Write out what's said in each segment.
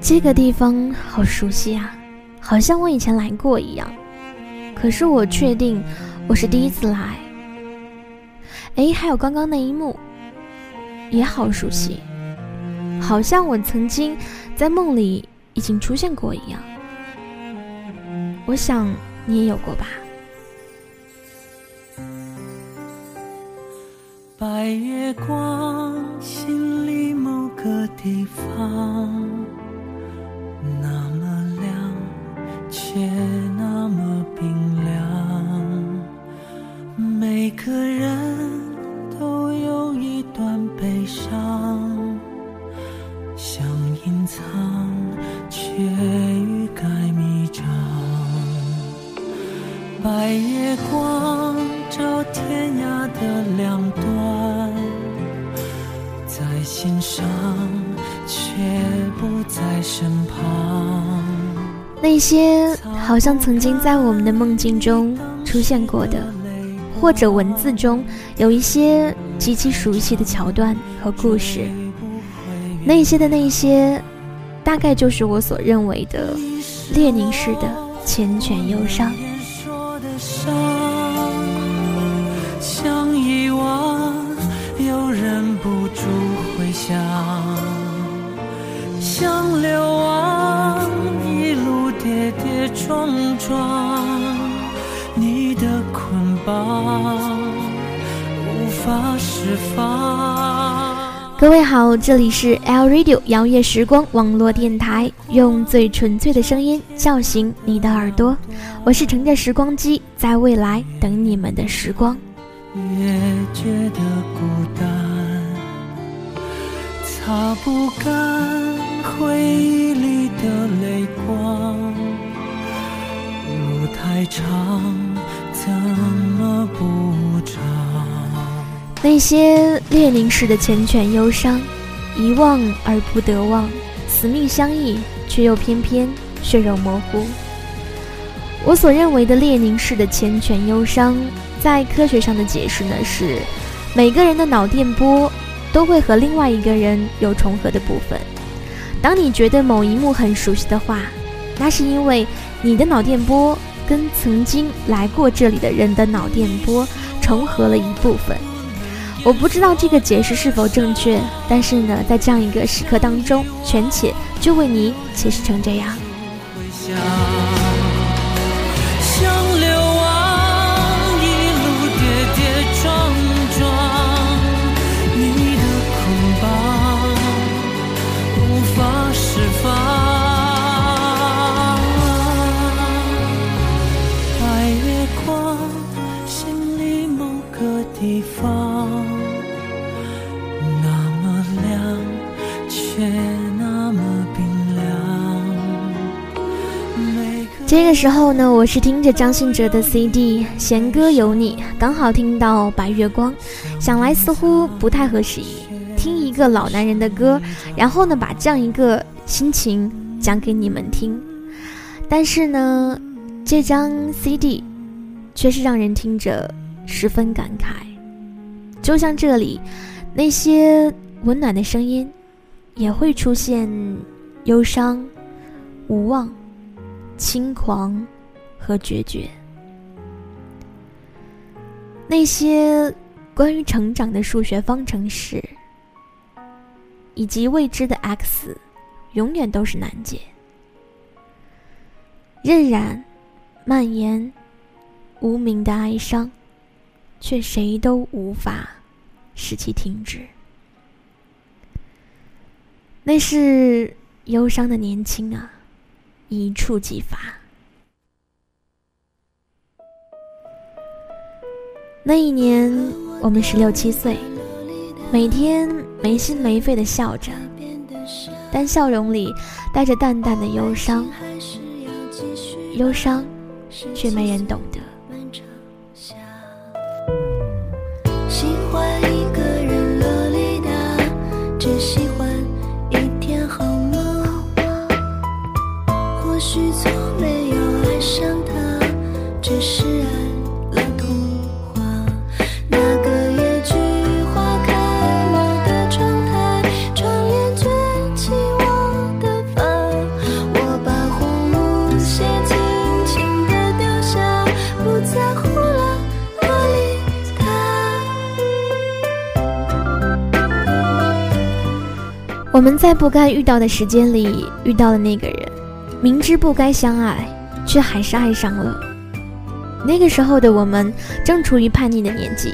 这个地方好熟悉啊，好像我以前来过一样。可是我确定我是第一次来。哎，还有刚刚那一幕，也好熟悉，好像我曾经在梦里已经出现过一样。我想你也有过吧。白月光，心里某个地方，像曾经在我们的梦境中出现过的，或者文字中有一些极其熟悉的桥段和故事，那些的那些，大概就是我所认为的列宁式的缱绻忧伤。伤，想遗忘，又忍不住回想，想流亡，一路跌跌撞撞，你的捆绑无法释放。各位好，这里是 L Radio 摇曳时光网络电台，用最纯粹的声音叫醒你的耳朵。我是乘着时光机，在未来等你们的时光。越觉得孤单，擦不干回忆里的泪光。太长，怎么不长？那些列宁式的缱绻忧伤，遗忘而不得忘，死命相依却又偏偏血肉模糊。我所认为的列宁式的缱绻忧伤，在科学上的解释呢是，每个人的脑电波都会和另外一个人有重合的部分。当你觉得某一幕很熟悉的话，那是因为你的脑电波跟曾经来过这里的人的脑电波重合了一部分。我不知道这个解释是否正确，但是呢，在这样一个时刻当中，全且就为你解释成这样。个时候呢，我是听着张信哲的 CD《弦歌有你》，刚好听到《白月光》，想来似乎不太合时宜。听一个老男人的歌，然后呢，把这样一个心情讲给你们听。但是呢，这张 CD 却是让人听着十分感慨，就像这里那些温暖的声音，也会出现忧伤、无望。轻狂和决绝，那些关于成长的数学方程式，以及未知的 x，永远都是难解。任然蔓延无名的哀伤，却谁都无法使其停止。那是忧伤的年轻啊！一触即发。那一年，我们十六七岁，每天没心没肺的笑着，但笑容里带着淡淡的忧伤，忧伤，却没人懂得。我们在不该遇到的时间里遇到了那个人，明知不该相爱，却还是爱上了。那个时候的我们正处于叛逆的年纪，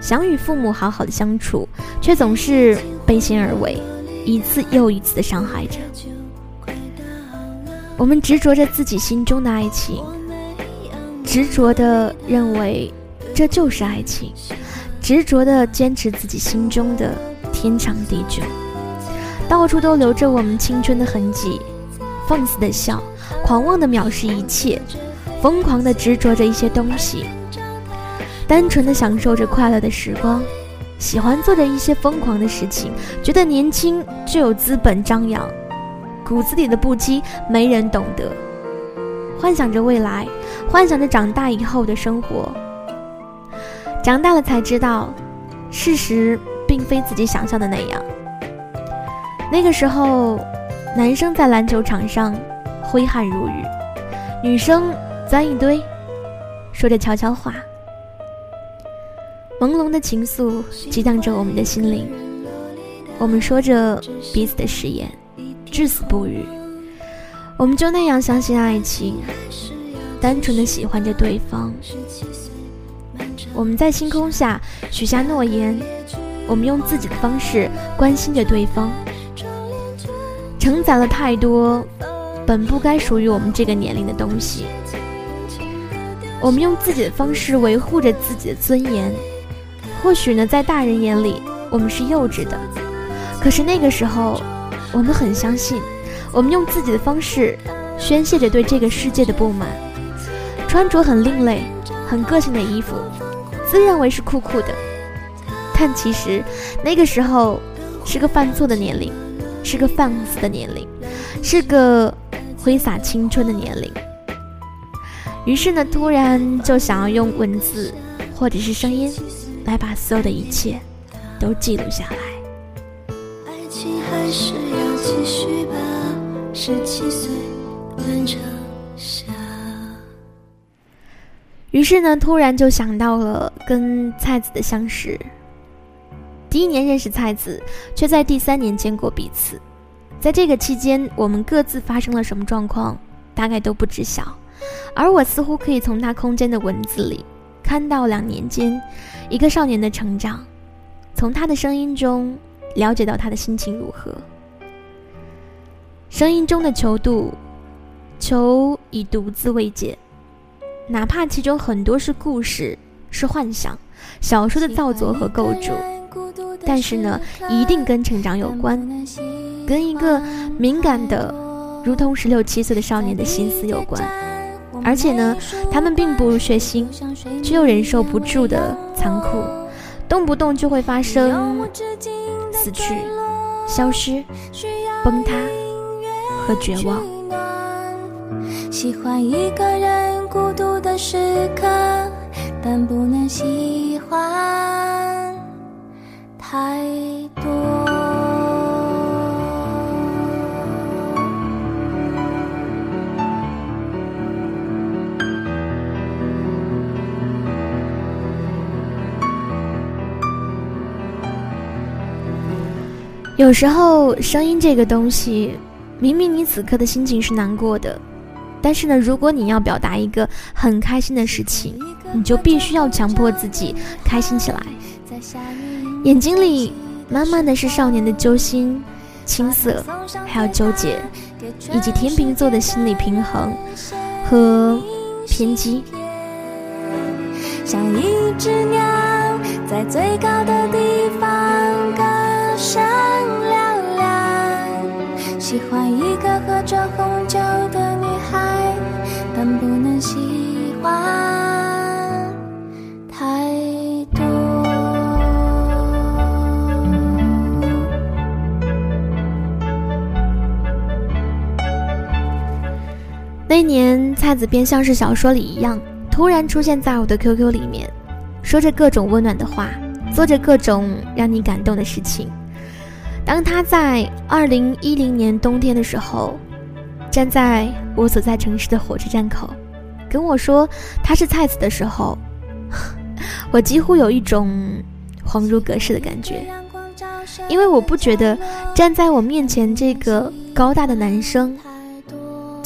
想与父母好好的相处，却总是背信而为，一次又一次的伤害着。我们执着着自己心中的爱情，执着的认为这就是爱情，执着的坚持自己心中的天长地久，到处都留着我们青春的痕迹，放肆的笑，狂妄的藐视一切，疯狂的执着着一些东西，单纯的享受着快乐的时光，喜欢做着一些疯狂的事情，觉得年轻就有资本张扬。骨子里的不羁，没人懂得。幻想着未来，幻想着长大以后的生活。长大了才知道，事实并非自己想象的那样。那个时候，男生在篮球场上挥汗如雨，女生钻一堆，说着悄悄话。朦胧的情愫激荡着我们的心灵，我们说着彼此的誓言。至死不渝，我们就那样相信爱情，单纯的喜欢着对方。我们在星空下许下诺言，我们用自己的方式关心着对方，承载了太多本不该属于我们这个年龄的东西。我们用自己的方式维护着自己的尊严。或许呢，在大人眼里，我们是幼稚的，可是那个时候。我们很相信，我们用自己的方式宣泄着对这个世界的不满，穿着很另类、很个性的衣服，自认为是酷酷的，但其实那个时候是个犯错的年龄，是个放肆的年龄，是个挥洒青春的年龄。于是呢，突然就想要用文字或者是声音，来把所有的一切都记录下来。还是要继续吧，十七岁完成下。于是呢，突然就想到了跟菜子的相识。第一年认识菜子，却在第三年见过彼此。在这个期间，我们各自发生了什么状况，大概都不知晓。而我似乎可以从他空间的文字里，看到两年间一个少年的成长，从他的声音中。了解到他的心情如何，声音中的求渡，求已独自未解，哪怕其中很多是故事，是幻想，小说的造作和构筑，但是呢，一定跟成长有关，跟一个敏感的，如同十六七岁的少年的心思有关，而且呢，他们并不血腥，却又忍受不住的残酷，动不动就会发生。死去、消失、崩塌和绝望。喜欢一个人孤独的时刻，但不能喜欢太多。有时候，声音这个东西，明明你此刻的心情是难过的，但是呢，如果你要表达一个很开心的事情，你就必须要强迫自己开心起来。眼睛里满满的是少年的揪心、青涩，还有纠结，以及天秤座的心理平衡和偏激。像一只鸟在最高的地方歌声嘹亮。喜欢一个喝着那年，菜子便像是小说里一样，突然出现在我的 QQ 里面，说着各种温暖的话，做着各种让你感动的事情。当他在二零一零年冬天的时候，站在我所在城市的火车站口，跟我说他是菜子的时候，我几乎有一种恍如隔世的感觉。因为我不觉得站在我面前这个高大的男生，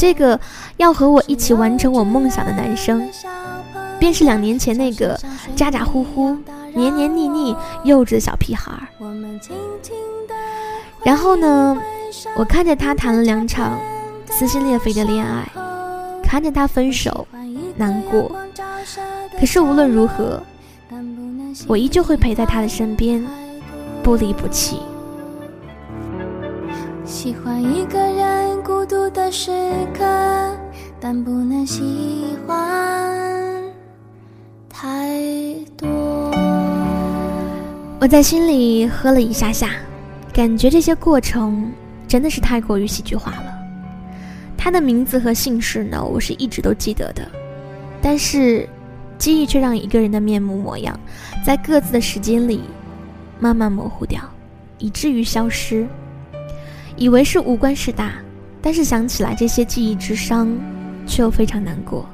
这个要和我一起完成我梦想的男生，便是两年前那个咋咋呼呼、黏黏腻腻、幼稚的小屁孩。然后呢，我看着他谈了两场撕心裂肺的恋爱，看着他分手，难过。可是无论如何，我依旧会陪在他的身边，不离不弃。喜欢一个人孤独的时刻，但不能喜欢太多。我在心里喝了一下下，感觉这些过程真的是太过于戏剧化了。他的名字和姓氏呢，我是一直都记得的，但是。记忆却让一个人的面目模样，在各自的时间里慢慢模糊掉，以至于消失。以为是无关事大，但是想起来这些记忆之伤，却又非常难过。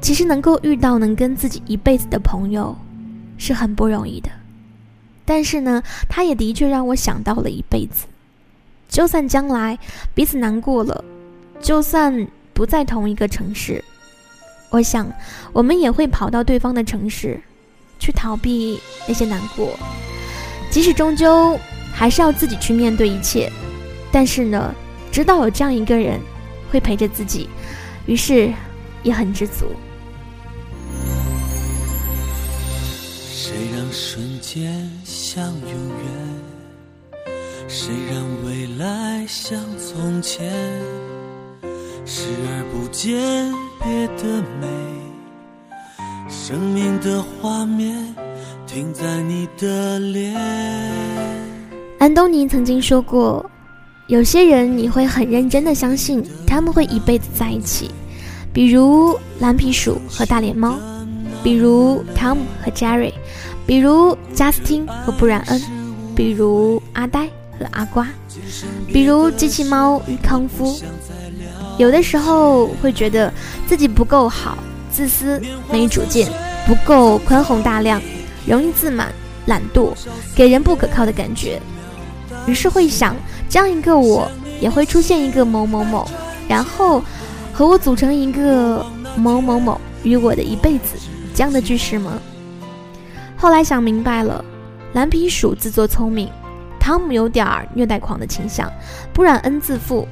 其实能够遇到能跟自己一辈子的朋友，是很不容易的。但是呢，他也的确让我想到了一辈子。就算将来彼此难过了，就算不在同一个城市。我想，我们也会跑到对方的城市，去逃避那些难过，即使终究还是要自己去面对一切。但是呢，知道有这样一个人会陪着自己，于是也很知足。谁让瞬间像永远？谁让未来像从前？视而不见。别的美，生命的画面停在你的脸。安东尼曾经说过，有些人你会很认真的相信他们会一辈子在一起，比如蓝皮鼠和大脸猫，比如汤姆和杰瑞，比如贾斯汀和布兰恩，比如阿呆和阿瓜，比如机器猫与康夫。有的时候会觉得自己不够好，自私、没主见，不够宽宏大量，容易自满、懒惰，给人不可靠的感觉。于是会想，这样一个我，也会出现一个某某某，然后和我组成一个某某某与我的一辈子这样的句式吗？后来想明白了，蓝皮鼠自作聪明，汤姆有点虐待狂的倾向，不然恩自负，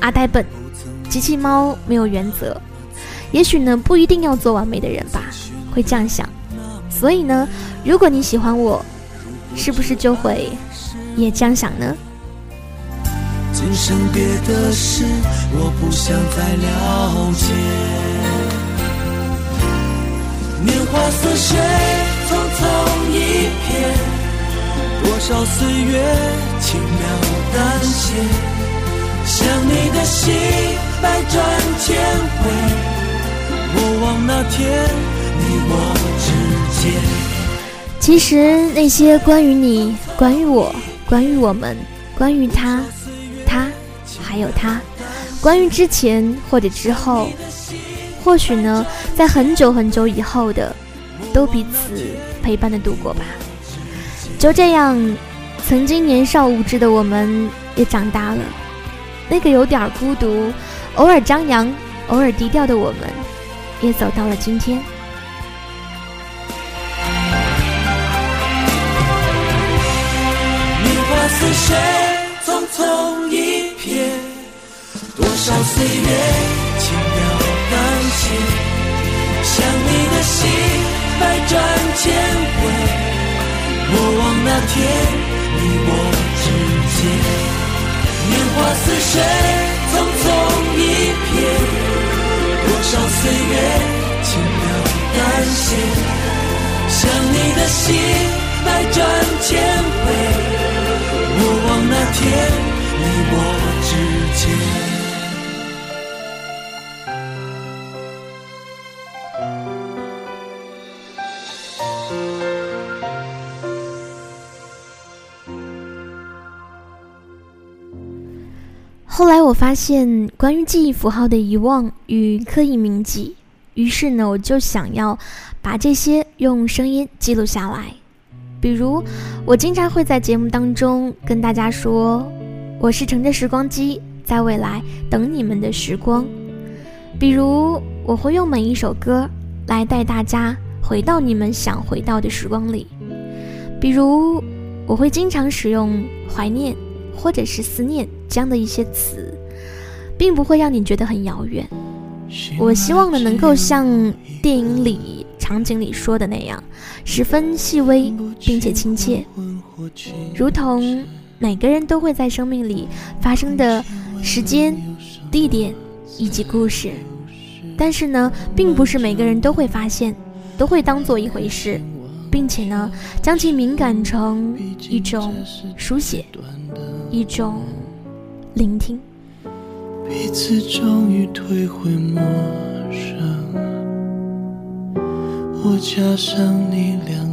阿呆笨。机器猫没有原则，也许呢不一定要做完美的人吧，会这样想。所以呢，如果你喜欢我，是不是就会也这样想呢？今生别的事，我不想再了解。年华似水，匆匆一瞥，多少岁月轻描淡写，想你的心。百转千回，我望那天你我之间。其实那些关于你、关于我、关于我们、关于他、他，还有他，关于之前或者之后，或许呢，在很久很久以后的，都彼此陪伴的度过吧。就这样，曾经年少无知的我们也长大了，那个有点孤独。偶尔张扬，偶尔低调的我们，也走到了今天。年华似水，多少岁月轻描淡写，想你的心百转千回，莫忘那天你我之间。年华似水。匆匆一瞥，多少岁月轻描淡写，想你的心百转千回，莫忘那天你我之间。我发现，关于记忆符号的遗忘与刻意铭记，于是呢，我就想要把这些用声音记录下来。比如，我经常会在节目当中跟大家说，我是乘着时光机在未来等你们的时光。比如，我会用每一首歌来带大家回到你们想回到的时光里。比如，我会经常使用怀念或者是思念这样的一些词，并不会让你觉得很遥远。我希望呢，能够像电影里场景里说的那样，十分细微并且亲切，如同每个人都会在生命里发生的时间、地点以及故事，但是呢，并不是每个人都会发现，都会当做一回事，并且呢，将其敏感成一种书写，一种聆听。彼此终于退回陌生，我加上你两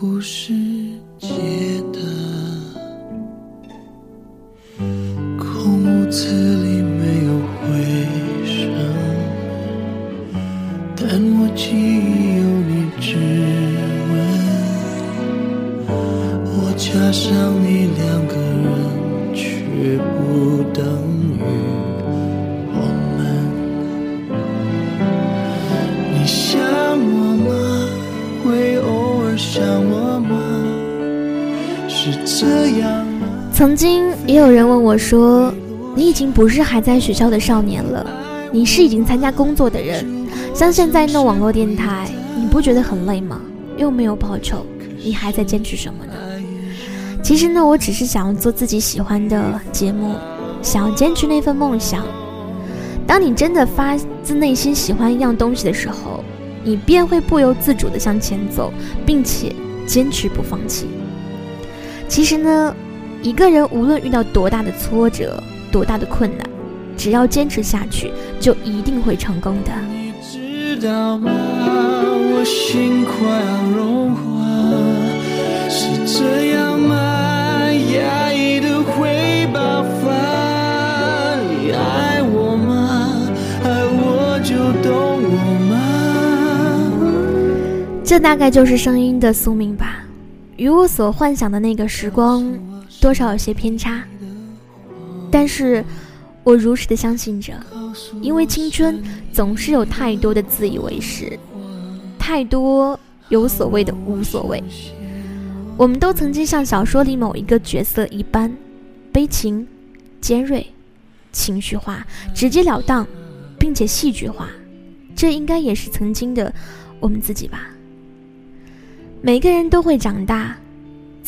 爱曾经也有人问我说：“你已经不是还在学校的少年了，你是已经参加工作的人。像现在弄网络电台，你不觉得很累吗？又没有报酬，你还在坚持什么呢？”其实呢，我只是想要做自己喜欢的节目，想要坚持那份梦想。当你真的发自内心喜欢一样东西的时候，你便会不由自主地向前走，并且坚持不放弃。其实呢，一个人无论遇到多大的挫折、多大的困难，只要坚持下去，就一定会成功的。你知道吗？我心快要融化，是这样吗？压抑的会爆发。你爱我吗？爱我就懂我吗这大概就是声音的宿命吧，与我所幻想的那个时光多少有些偏差，但是我如实的相信着，因为青春总是有太多的自以为是，太多有所谓的无所谓。我们都曾经像小说里某一个角色一般，悲情、尖锐、情绪化、直截了当，并且戏剧化，这应该也是曾经的我们自己吧。每个人都会长大，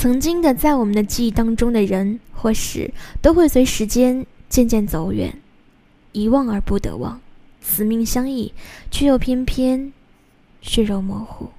曾经的在我们的记忆当中的人或事，都会随时间渐渐走远，遗忘而不得忘，死命相依，却又偏偏血肉模糊。